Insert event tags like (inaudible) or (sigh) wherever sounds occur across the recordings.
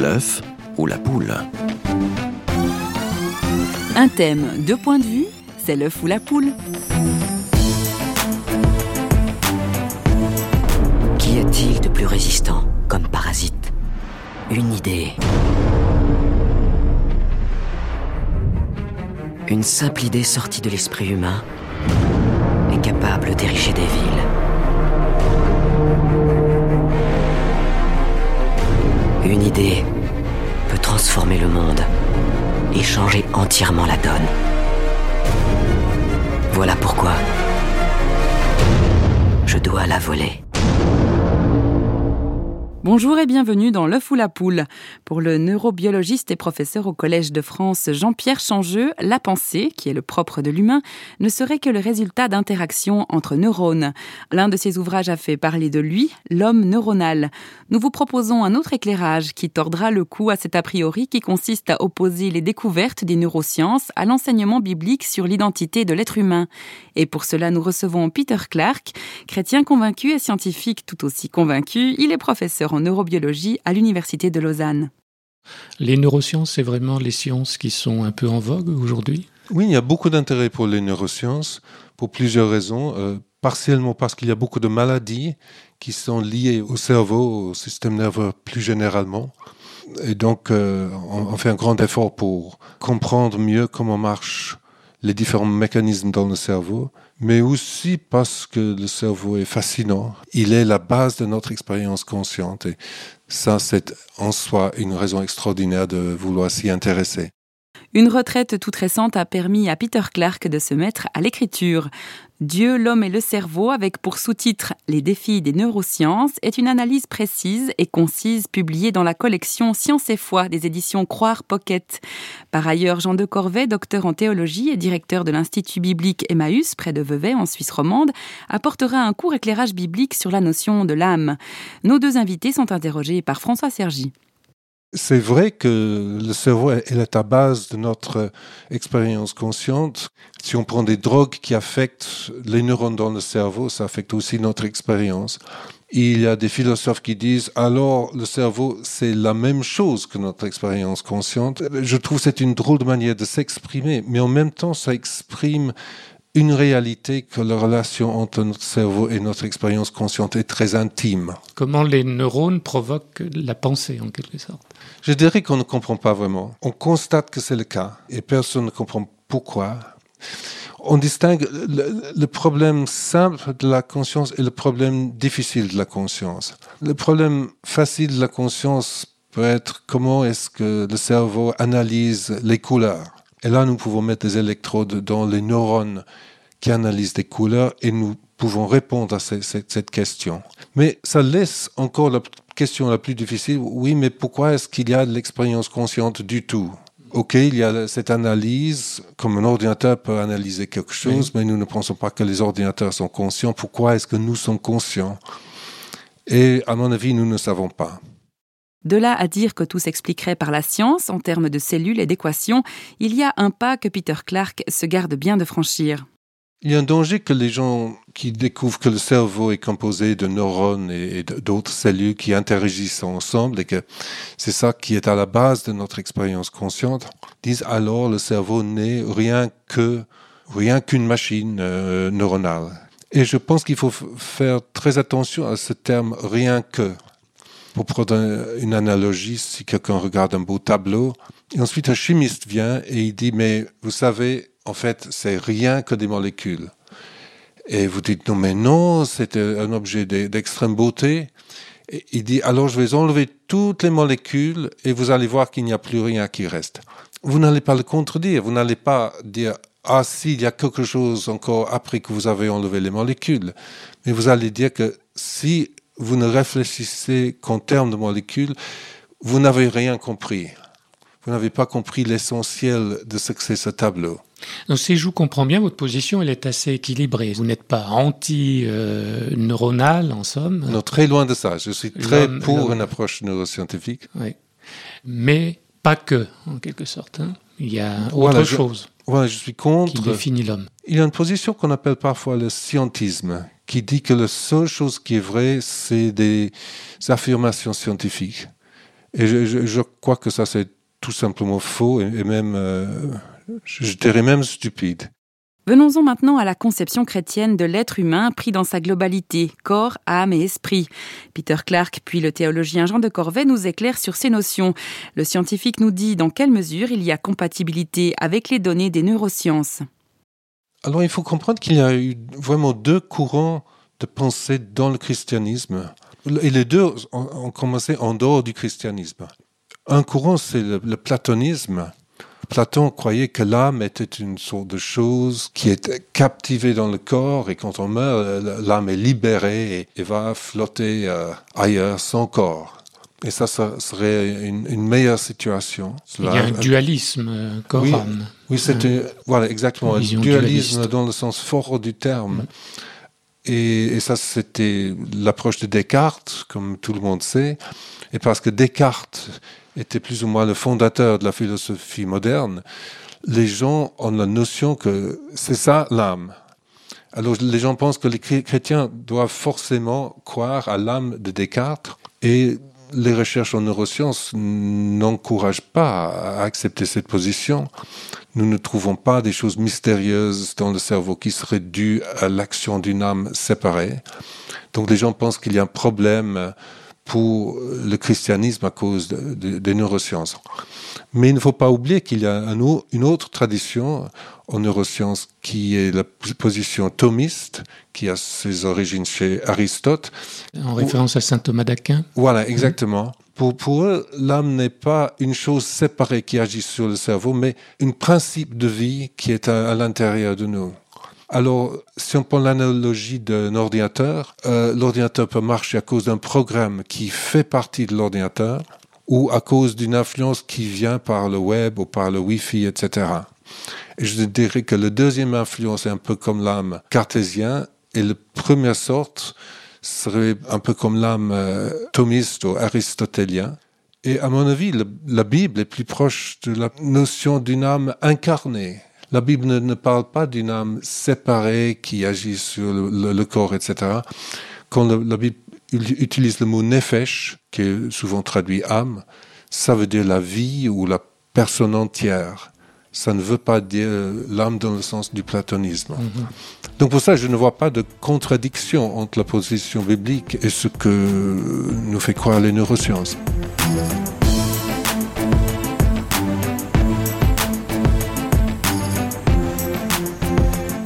L'œuf ou la poule Un thème, deux points de vue, c'est l'œuf ou la poule. Qu'y a-t-il de plus résistant comme parasite? Une idée. Une simple idée sortie de l'esprit humain est capable d'ériger des villes. Peut transformer le monde et changer entièrement la donne. Voilà pourquoi je dois la voler. Bonjour et bienvenue dans L'œuf ou la poule. Pour le neurobiologiste et professeur au Collège de France Jean-Pierre Changeux, la pensée, qui est le propre de l'humain, ne serait que le résultat d'interactions entre neurones. L'un de ses ouvrages a fait parler de lui, l'homme neuronal. Nous vous proposons un autre éclairage qui tordra le cou à cet a priori qui consiste à opposer les découvertes des neurosciences à l'enseignement biblique sur l'identité de l'être humain. Et pour cela, nous recevons Peter Clark, chrétien convaincu et scientifique tout aussi convaincu. Il est professeur en neurobiologie à l'Université de Lausanne. Les neurosciences, c'est vraiment les sciences qui sont un peu en vogue aujourd'hui? Oui, il y a beaucoup d'intérêt pour les neurosciences pour plusieurs raisons. Euh, partiellement parce qu'il y a beaucoup de maladies qui sont liées au cerveau, au système nerveux plus généralement. Et donc, euh, on, on, fait un grand effort pour comprendre mieux comment marchent les différents mécanismes dans le cerveau mais aussi parce que le cerveau est fascinant. Il est la base de notre expérience consciente et ça, c'est en soi une raison extraordinaire de vouloir s'y intéresser. Une retraite toute récente a permis à Peter Clark de se mettre à l'écriture. Dieu, l'homme et le cerveau, avec pour sous-titre Les défis des neurosciences, est une analyse précise et concise publiée dans la collection Science et foi des éditions Croire Pocket. Par ailleurs, Jean de Corvée, docteur en théologie et directeur de l'Institut biblique Emmaüs, près de Vevey, en Suisse romande, apportera un court éclairage biblique sur la notion de l'âme. Nos deux invités sont interrogés par François Sergi. C'est vrai que le cerveau est la base de notre expérience consciente. Si on prend des drogues qui affectent les neurones dans le cerveau, ça affecte aussi notre expérience. Il y a des philosophes qui disent alors le cerveau c'est la même chose que notre expérience consciente. Je trouve c'est une drôle de manière de s'exprimer, mais en même temps ça exprime une réalité que la relation entre notre cerveau et notre expérience consciente est très intime. Comment les neurones provoquent la pensée en quelque sorte Je dirais qu'on ne comprend pas vraiment. On constate que c'est le cas et personne ne comprend pourquoi. On distingue le, le, problème simple de la conscience et le problème difficile de la conscience. Le problème facile de la conscience peut être comment est-ce que le cerveau analyse les couleurs et là, nous pouvons mettre des électrodes dans les neurones qui analysent des couleurs et nous pouvons répondre à cette, question. Mais ça laisse encore la question la plus difficile. Oui, mais pourquoi est-ce qu'il y a de l'expérience consciente du tout? Ok, il y a cette analyse, comme un ordinateur peut analyser quelque chose, oui. mais nous ne pensons pas que les ordinateurs sont conscients. Pourquoi est-ce que nous sommes conscients? Et à mon avis, nous ne savons pas. De là à dire que tout s'expliquerait par la science en termes de cellules et d'équations, il y a un pas que Peter Clark se garde bien de franchir. Il y a un danger que les gens qui découvrent que le cerveau est composé de neurones et d'autres cellules qui interagissent ensemble et que c'est ça qui est à la base de notre expérience consciente, disent alors le cerveau n'est rien que rien qu'une machine euh, neuronale. Et je pense qu'il faut faire très attention à ce terme rien que. Pour prendre une analogie, si quelqu'un regarde un beau tableau, et ensuite un chimiste vient et il dit, mais vous savez, en fait, c'est rien que des molécules. Et vous dites, non, mais non, c'est un objet d'extrême beauté. Il dit, alors je vais enlever toutes les molécules et vous allez voir qu'il n'y a plus rien qui reste. Vous n'allez pas le contredire, vous n'allez pas dire, ah si, il y a quelque chose encore après que vous avez enlevé les molécules. Mais vous allez dire que si vous ne réfléchissez qu'en termes de molécules, vous n'avez rien compris. Vous n'avez pas compris l'essentiel de ce que c'est ce tableau. Donc, si je vous comprends bien, votre position, elle est assez équilibrée. Vous n'êtes pas anti-neuronal, en somme. Non, très loin de ça. Je suis très pour une approche neuroscientifique. Oui. Mais pas que, en quelque sorte. Hein. Il y a autre voilà, chose. Je, voilà, je suis contre. Qui définit l'homme. Il y a une position qu'on appelle parfois le scientisme, qui dit que la seule chose qui est vraie, c'est des affirmations scientifiques. Et je, crois que ça, c'est tout simplement faux et, même, euh, je dirais même stupide. Venons-en maintenant à la conception chrétienne de l'être humain pris dans sa globalité, corps, âme et esprit. Peter Clark, puis le théologien Jean de Corvée nous éclaire sur ces notions. Le scientifique nous dit dans quelle mesure il y a compatibilité avec les données des neurosciences. Alors il faut comprendre qu'il y a eu vraiment deux courants de pensée dans le christianisme. Et les deux ont commencé en dehors du christianisme. Un courant, c'est le, platonisme. Platon croyait que l'âme était une sorte de chose qui est captivée dans le corps et quand on meurt, l'âme est libérée et, va flotter euh, ailleurs sans corps. Et ça, ça serait une, meilleure situation. Il y a un dualisme euh, corps-âme. Oui, c'était voilà exactement un dualisme dans le sens fort du terme. Et, ça, c'était l'approche de Descartes, comme tout le monde sait. Et parce que Descartes était plus ou moins le fondateur de la philosophie moderne, les gens ont la notion que c'est ça l'âme. Alors les gens pensent que les chrétiens doivent forcément croire à l'âme de Descartes et les recherches en neurosciences n'encouragent pas à accepter cette position. Nous ne trouvons pas des choses mystérieuses dans le cerveau qui seraient dues à l'action d'une âme séparée. Donc les gens pensent qu'il y a un problème pour le christianisme à cause des neurosciences. Mais il ne faut pas oublier qu'il y a une autre tradition en neurosciences qui est la position thomiste, qui a ses origines chez Aristote. En référence à saint Thomas d'Aquin. Voilà, exactement. Pour, eux, l'âme n'est pas une chose séparée qui agit sur le cerveau, mais un principe de vie qui est à, l'intérieur de nous. Alors, si on prend l'analogie d'un ordinateur, euh, l'ordinateur peut marcher à cause d'un programme qui fait partie de l'ordinateur ou à cause d'une influence qui vient par le web ou par le Wi-Fi, etc. Et je dirais que la deuxième influence est un peu comme l'âme cartésien et la première sorte serait un peu comme l'âme euh, thomiste ou aristotélien. Et à mon avis, la Bible est plus proche de la notion d'une âme incarnée. La Bible ne, parle pas d'une âme séparée qui agit sur le, corps, etc. Quand la Bible utilise le mot nefesh, qui est souvent traduit âme, ça veut dire la vie ou la personne entière ça ne veut pas dire l'âme dans le sens du platonisme. Mhm. Donc pour ça, je ne vois pas de contradiction entre la position biblique et ce que nous fait croire les neurosciences.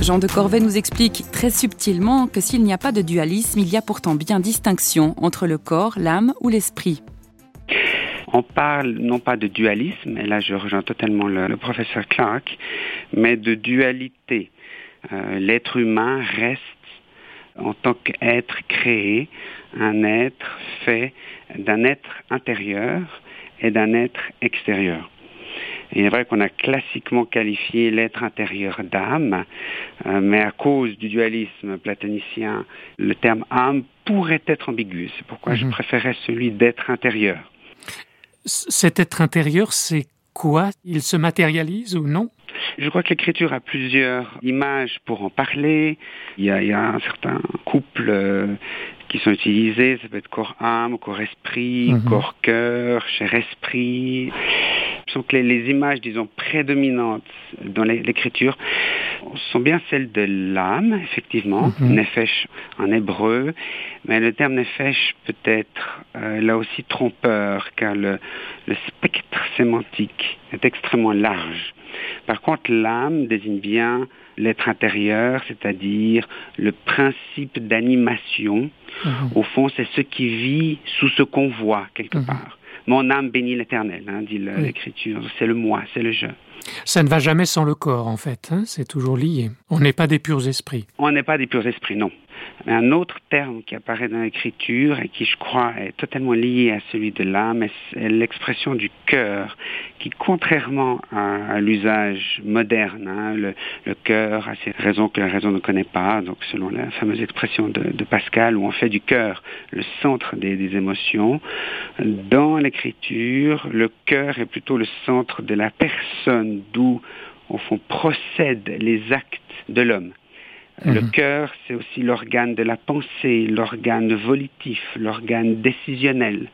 Jean de Corvée nous explique très subtilement que s'il n'y a pas de dualisme, il y a pourtant bien distinction entre le corps, l'âme ou l'esprit on parle non pas de dualisme, et là je rejoins totalement le, professeur Clark, mais de dualité. Euh, l'être humain reste en tant qu'être créé, un être fait d'un être intérieur et d'un être extérieur. il est vrai qu'on a classiquement qualifié l'être intérieur d'âme, euh, mais à cause du dualisme platonicien, le terme âme pourrait être ambigu. C'est pourquoi je mhm. préférais celui d'être intérieur. Cet être intérieur, c'est quoi? Il se matérialise ou non? Je crois que l'écriture a plusieurs images pour en parler. Il y a, un certain couple euh, qui sont utilisés. Ça peut être corps-âme, corps-esprit, mhm. corps-cœur, cher-esprit. Donc les, les, images, disons, prédominantes dans l'écriture sont bien celles de l'âme, effectivement, mm nefesh en hébreu, mais le terme nefesh peut être euh, là aussi trompeur, car le, le spectre sémantique est extrêmement large. Par contre, l'âme désigne bien l'être intérieur, c'est-à-dire le principe d'animation. Mhm. Au fond, c'est ce qui vit sous ce qu'on voit quelque mhm. part. Mon âme bénit l'Éternel, hein, dit l'Écriture. C'est le moi, c'est le je. Ça ne va jamais sans le corps, en fait. Hein, c'est toujours lié. On n'est pas des purs esprits. On n'est pas des purs esprits, non. Un autre terme qui apparaît dans l'écriture et qui, je crois, est totalement lié à celui de l'âme, c'est l'expression du cœur, qui, contrairement à, l'usage moderne, hein, le, cœur a ses raisons que la raison ne connaît pas, donc selon la fameuse expression de, Pascal, où on fait du cœur le centre des, des émotions, dans l'écriture, le cœur est plutôt le centre de la personne, d'où, au fond, procèdent les actes de l'homme. Le mhm. cœur, c'est aussi l'organe de la pensée, l'organe volitif, l'organe décisionnel.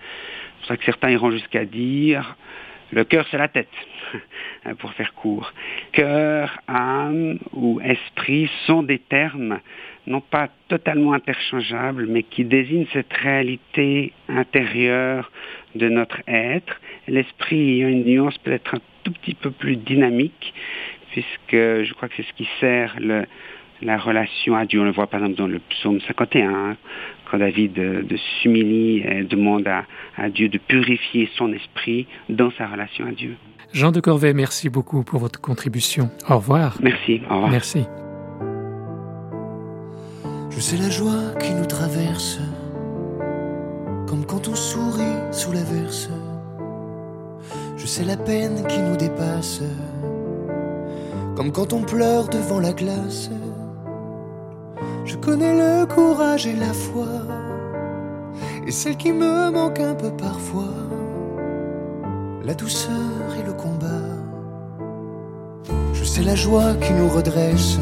pour ça que certains iront jusqu'à dire le cœur, c'est la tête, (laughs) pour faire court. Cœur, âme ou esprit sont des termes non pas totalement interchangeables, mais qui désignent cette réalité intérieure de notre être. L'esprit a une nuance peut-être un tout petit peu plus dynamique, puisque je crois que c'est ce qui sert la relation à Dieu. On le voit par exemple dans le psaume 51, quand David de, s'humilie et demande à, à Dieu de purifier son esprit dans sa relation à Dieu. Jean de Corvée, merci beaucoup pour votre contribution. Au revoir. Merci, au revoir. Merci. Je sais la joie qui nous traverse, comme quand on sourit sous la verse. Je sais la peine qui nous dépasse, comme quand on pleure devant la glace. Je connais le courage et la foi, et celle qui me manque un peu parfois, la douceur et le combat. Je sais la joie qui nous redresse,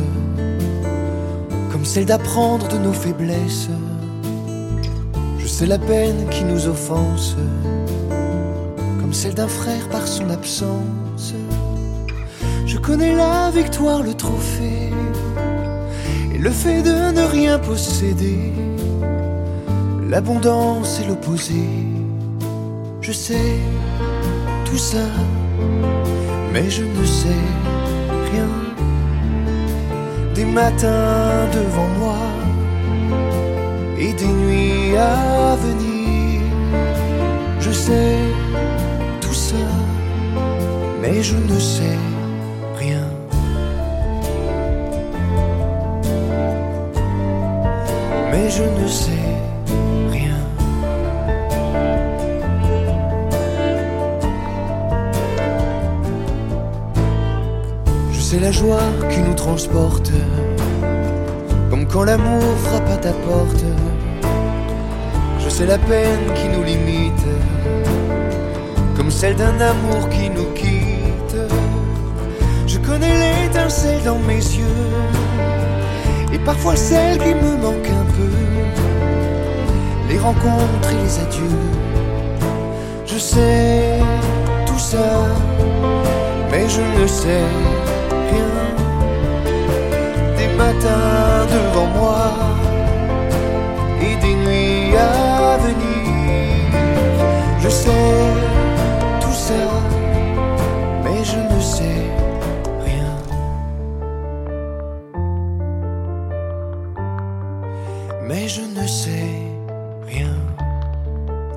comme celle d'apprendre de nos faiblesses. Je sais la peine qui nous offense, comme celle d'un frère par son absence. Je connais la victoire, le trophée le fait de ne rien posséder, l'abondance et l'opposé. Je sais tout ça, mais je ne sais rien. Des matins devant moi et des nuits à venir. Je sais tout ça, mais je ne sais je ne sais rien. Je sais la joie qui nous transporte, comme quand l'amour frappe à ta porte. Je sais la peine qui nous limite, comme celle d'un amour qui nous quitte. Je connais l'étincelle dans mes yeux parfois celle qui me manque un peu, les rencontres et les adieux. Je sais tout ça, mais je ne sais rien.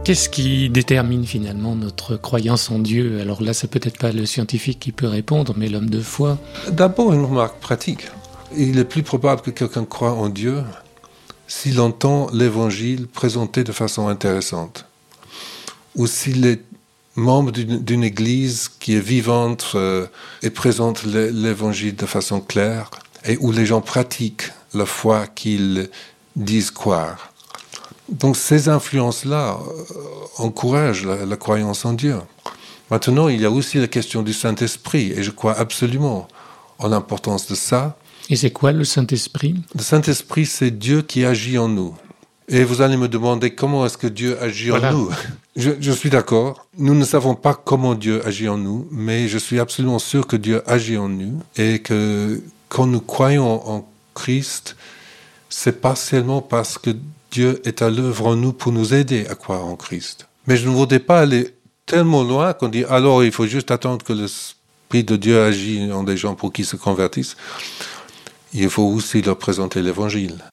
Qu'est-ce qui détermine finalement notre croyance en Dieu? Alors là, c'est peut-être pas le scientifique qui peut répondre, mais l'homme de foi. D'abord, une remarque pratique. Il est plus probable que quelqu'un croit en Dieu s'il entend l'évangile présenté de façon intéressante, ou s'il est membre d'une église qui est vivante euh, et présente l'évangile de façon claire, et où les gens pratiquent la foi qu'ils disent croire. Donc ces influences-là euh, encouragent la, croyance en Dieu. Maintenant, il y a aussi la question du Saint-Esprit, et je crois absolument en l'importance de ça. Et c'est quoi le Saint-Esprit? Le Saint-Esprit, c'est Dieu qui agit en nous. Et vous allez me demander comment est-ce que Dieu agit en nous? Je, je suis d'accord. Nous ne savons pas comment Dieu agit en nous, mais je suis absolument sûr que Dieu agit en nous et que quand nous croyons en Christ, c'est pas seulement parce que Dieu est à l'œuvre en nous pour nous aider à croire en Christ. Mais je ne voudrais pas aller tellement loin qu'on dit alors il faut juste attendre que l'Esprit de Dieu agisse en des gens pour qu'ils se convertissent. Il faut aussi leur présenter l'Évangile.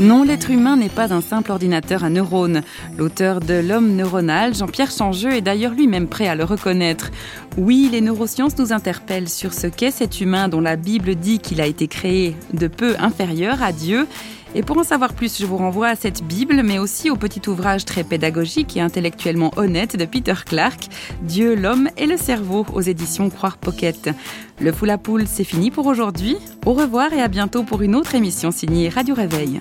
Non, l'être humain n'est pas un simple ordinateur à neurones. L'auteur de L'homme neuronal, Jean-Pierre Changeux, est d'ailleurs lui-même prêt à le reconnaître. Oui, les neurosciences nous interpellent sur ce qu'est cet humain dont la Bible dit qu'il a été créé de peu inférieur à Dieu. Et pour en savoir plus, je vous renvoie à cette Bible, mais aussi au petit ouvrage très pédagogique et intellectuellement honnête de Peter Clark, Dieu, l'homme et le cerveau, aux éditions Croire Pocket. Le Fou la Poule, c'est fini pour aujourd'hui. Au revoir et à bientôt pour une autre émission signée Radio Réveil.